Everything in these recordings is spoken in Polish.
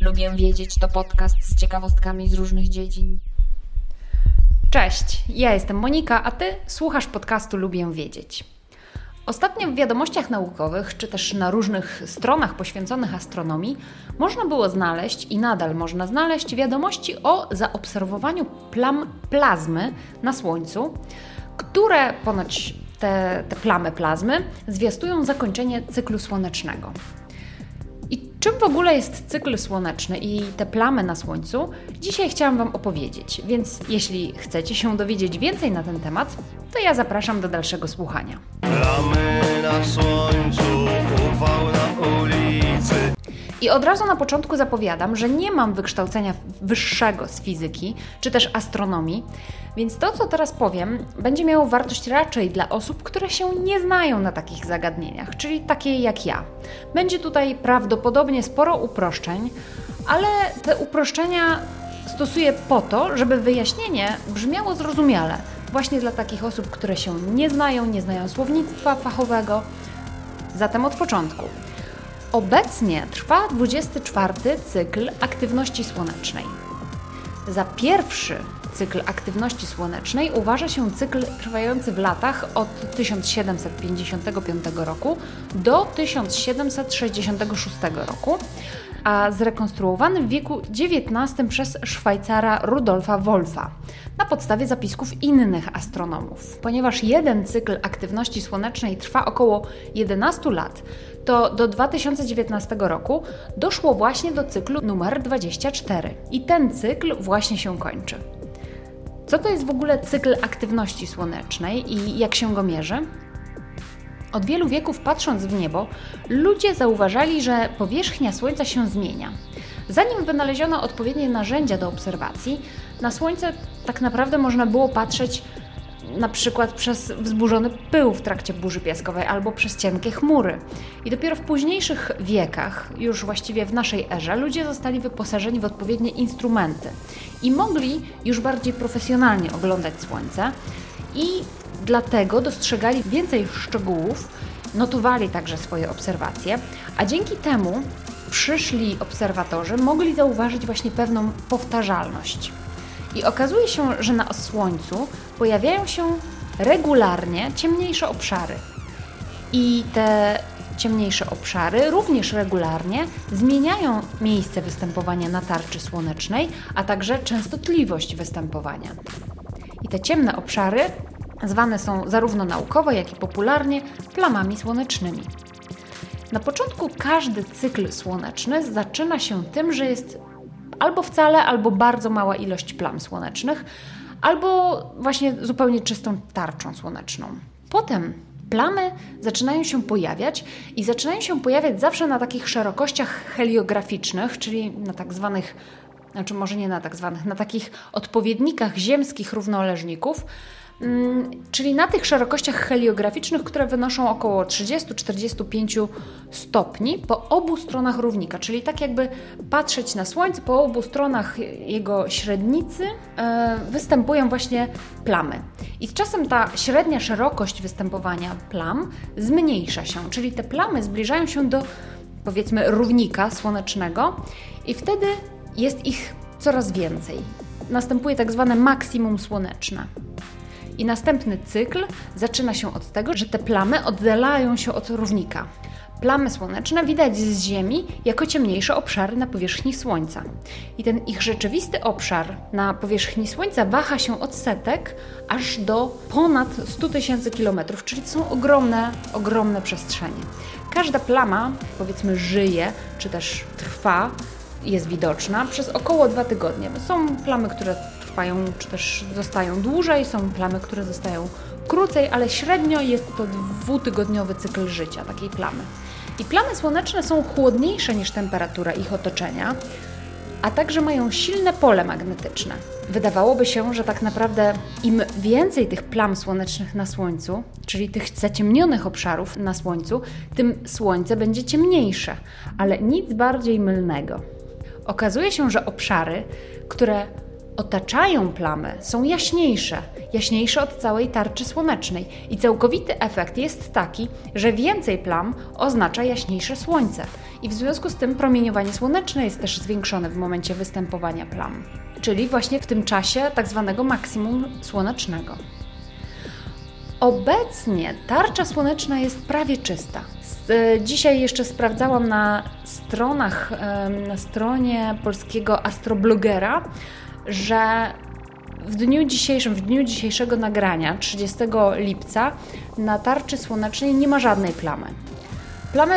Lubię wiedzieć to podcast z ciekawostkami z różnych dziedzin. Cześć, ja jestem Monika, a ty słuchasz podcastu Lubię wiedzieć. Ostatnio w wiadomościach naukowych, czy też na różnych stronach poświęconych astronomii, można było znaleźć i nadal można znaleźć wiadomości o zaobserwowaniu plam plazmy na Słońcu, które ponoć te, te plamy plazmy zwiastują zakończenie cyklu słonecznego. I czym w ogóle jest cykl słoneczny i te plamy na Słońcu? Dzisiaj chciałam Wam opowiedzieć, więc jeśli chcecie się dowiedzieć więcej na ten temat, to ja zapraszam do dalszego słuchania. I od razu na początku zapowiadam, że nie mam wykształcenia wyższego z fizyki czy też astronomii, więc to, co teraz powiem, będzie miało wartość raczej dla osób, które się nie znają na takich zagadnieniach, czyli takie jak ja. Będzie tutaj prawdopodobnie sporo uproszczeń, ale te uproszczenia stosuję po to, żeby wyjaśnienie brzmiało zrozumiale, właśnie dla takich osób, które się nie znają, nie znają słownictwa fachowego. Zatem od początku. Obecnie trwa 24 cykl aktywności słonecznej. Za pierwszy cykl aktywności słonecznej uważa się cykl trwający w latach od 1755 roku do 1766 roku, a zrekonstruowany w wieku XIX przez Szwajcara Rudolfa Wolfa na podstawie zapisków innych astronomów. Ponieważ jeden cykl aktywności słonecznej trwa około 11 lat, to do 2019 roku doszło właśnie do cyklu numer 24 i ten cykl właśnie się kończy. Co to jest w ogóle cykl aktywności słonecznej i jak się go mierzy? Od wielu wieków patrząc w niebo, ludzie zauważali, że powierzchnia Słońca się zmienia. Zanim wynaleziono odpowiednie narzędzia do obserwacji, na Słońce tak naprawdę można było patrzeć na przykład przez wzburzony pył w trakcie burzy piaskowej albo przez cienkie chmury. I dopiero w późniejszych wiekach, już właściwie w naszej erze, ludzie zostali wyposażeni w odpowiednie instrumenty i mogli już bardziej profesjonalnie oglądać Słońce i dlatego dostrzegali więcej szczegółów, notowali także swoje obserwacje, a dzięki temu przyszli obserwatorzy mogli zauważyć właśnie pewną powtarzalność. I okazuje się, że na Słońcu pojawiają się regularnie ciemniejsze obszary. I te ciemniejsze obszary również regularnie zmieniają miejsce występowania na tarczy słonecznej, a także częstotliwość występowania. I te ciemne obszary zwane są zarówno naukowo, jak i popularnie plamami słonecznymi. Na początku każdy cykl słoneczny zaczyna się tym, że jest albo wcale, albo bardzo mała ilość plam słonecznych, albo właśnie zupełnie czystą tarczą słoneczną. Potem plamy zaczynają się pojawiać i zaczynają się pojawiać zawsze na takich szerokościach heliograficznych, czyli na tak zwanych, znaczy może nie na tak zwanych, na takich odpowiednikach ziemskich równoleżników, czyli na tych szerokościach heliograficznych, które wynoszą około 30-45 stopni po obu stronach równika, czyli tak jakby patrzeć na Słońce, po obu stronach jego średnicy e, występują właśnie plamy. I czasem ta średnia szerokość występowania plam zmniejsza się, czyli te plamy zbliżają się do powiedzmy równika słonecznego i wtedy jest ich coraz więcej. Następuje tak zwane maksimum słoneczne. I następny cykl zaczyna się od tego, że te plamy oddalają się od równika. Plamy słoneczne widać z Ziemi jako ciemniejsze obszary na powierzchni Słońca. I ten ich rzeczywisty obszar na powierzchni Słońca waha się od setek aż do ponad 100 tysięcy kilometrów, czyli to są ogromne, ogromne przestrzenie. Każda plama, powiedzmy, żyje czy też trwa, jest widoczna przez około dwa tygodnie. Są plamy, które trwają czy też zostają dłużej, są plamy, które zostają krócej, ale średnio jest to dwutygodniowy cykl życia takiej plamy. I plamy słoneczne są chłodniejsze niż temperatura ich otoczenia, a także mają silne pole magnetyczne. Wydawałoby się, że tak naprawdę im więcej tych plam słonecznych na Słońcu, czyli tych zaciemnionych obszarów na Słońcu, tym Słońce będzie ciemniejsze, ale nic bardziej mylnego. Okazuje się, że obszary, które otaczają plamy, są jaśniejsze, jaśniejsze od całej tarczy słonecznej. I całkowity efekt jest taki, że więcej plam oznacza jaśniejsze słońce. I w związku z tym promieniowanie słoneczne jest też zwiększone w momencie występowania plam, czyli właśnie w tym czasie tak zwanego maksimum słonecznego. Obecnie tarcza słoneczna jest prawie czysta. E, dzisiaj jeszcze sprawdzałam na stronach, na stronie polskiego astroblogera, że w dniu dzisiejszym, w dniu dzisiejszego nagrania, 30 lipca, na tarczy słonecznej nie ma żadnej plamy. Plamy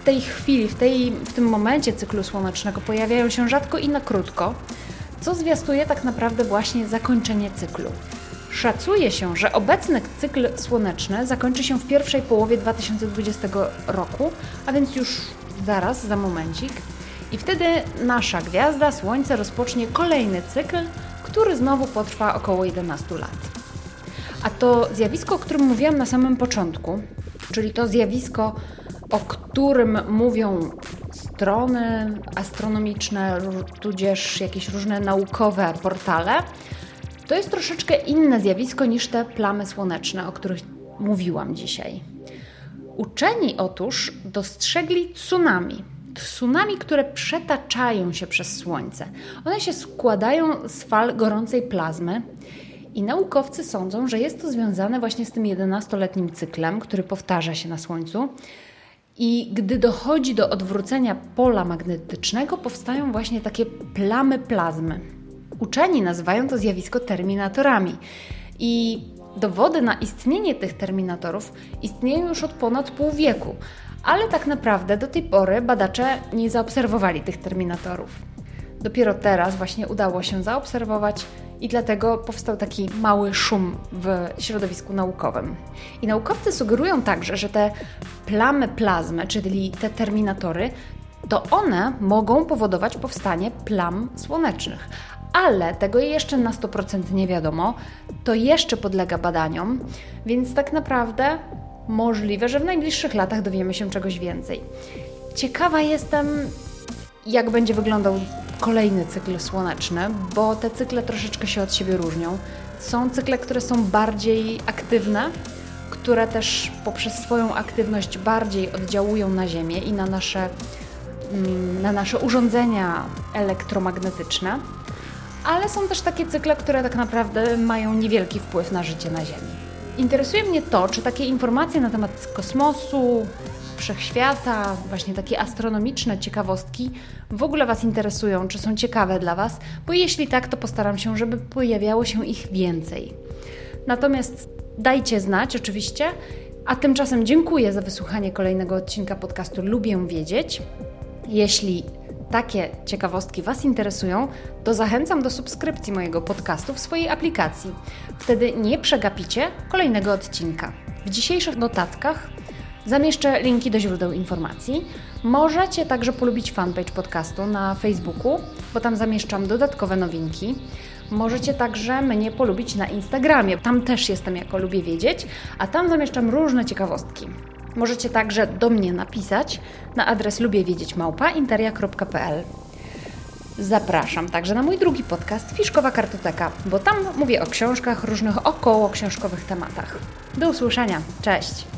w tej chwili, w, tej, w tym momencie cyklu słonecznego pojawiają się rzadko i na krótko, co zwiastuje tak naprawdę właśnie zakończenie cyklu. Szacuje się, że obecny cykl słoneczny zakończy się w pierwszej połowie 2020 roku, a więc już zaraz, za momencik. I wtedy nasza gwiazda, Słońce, rozpocznie kolejny cykl, który znowu potrwa około 11 lat. A to zjawisko, o którym mówiłam na samym początku, czyli to zjawisko, o którym mówią strony astronomiczne, tudzież jakieś różne naukowe portale, to jest troszeczkę inne zjawisko niż te plamy słoneczne, o których mówiłam dzisiaj. Uczeni otóż dostrzegli tsunami. Tsunami, które przetaczają się przez Słońce. One się składają z fal gorącej plazmy i naukowcy sądzą, że jest to związane właśnie z tym 11-letnim cyklem, który powtarza się na Słońcu. I gdy dochodzi do odwrócenia pola magnetycznego, powstają właśnie takie plamy plazmy. Uczeni nazywają to zjawisko terminatorami. I dowody na istnienie tych terminatorów istnieją już od ponad pół wieku, ale tak naprawdę do tej pory badacze nie zaobserwowali tych terminatorów. Dopiero teraz właśnie udało się zaobserwować i dlatego powstał taki mały szum w środowisku naukowym. I naukowcy sugerują także, że te plamy plazmy, czyli te terminatory, to one mogą powodować powstanie plam słonecznych, ale tego jeszcze na 100% nie wiadomo. To jeszcze podlega badaniom, więc tak naprawdę możliwe, że w najbliższych latach dowiemy się czegoś więcej. Ciekawa jestem, jak będzie wyglądał kolejny cykl słoneczny, bo te cykle troszeczkę się od siebie różnią. Są cykle, które są bardziej aktywne, które też poprzez swoją aktywność bardziej oddziałują na Ziemię i na nasze, mm, na nasze urządzenia elektromagnetyczne ale są też takie cykle, które tak naprawdę mają niewielki wpływ na życie na Ziemi. Interesuje mnie to, czy takie informacje na temat kosmosu, wszechświata, właśnie takie astronomiczne ciekawostki w ogóle Was interesują, czy są ciekawe dla Was, bo jeśli tak, to postaram się, żeby pojawiało się ich więcej. Natomiast dajcie znać oczywiście, a tymczasem dziękuję za wysłuchanie kolejnego odcinka podcastu Lubię Wiedzieć. Jeśli takie ciekawostki Was interesują, to zachęcam do subskrypcji mojego podcastu w swojej aplikacji. Wtedy nie przegapicie kolejnego odcinka. W dzisiejszych notatkach zamieszczę linki do źródeł informacji. Możecie także polubić fanpage podcastu na Facebooku, bo tam zamieszczam dodatkowe nowinki. Możecie także mnie polubić na Instagramie. Tam też jestem jako lubię wiedzieć, a tam zamieszczam różne ciekawostki. Możecie także do mnie napisać na adres lubiewiedzieć@interia.pl. Zapraszam także na mój drugi podcast Fiszkowa Kartoteka, bo tam mówię o książkach, różnych około książkowych tematach. Do usłyszenia. Cześć!